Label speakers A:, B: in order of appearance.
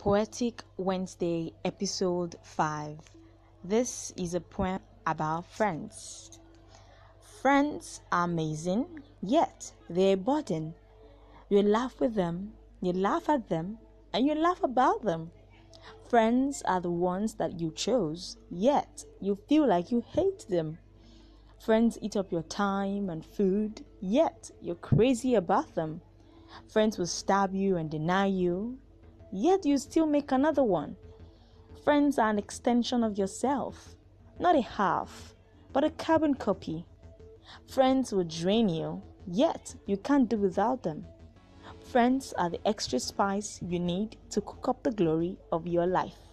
A: Poetic Wednesday, Episode 5. This is a poem about friends. Friends are amazing, yet they're a burden. You laugh with them, you laugh at them, and you laugh about them. Friends are the ones that you chose, yet you feel like you hate them. Friends eat up your time and food, yet you're crazy about them. Friends will stab you and deny you, yet you still make another one. Friends are an extension of yourself, not a half, but a carbon copy. Friends will drain you, yet you can't do without them. Friends are the extra spice you need to cook up the glory of your life.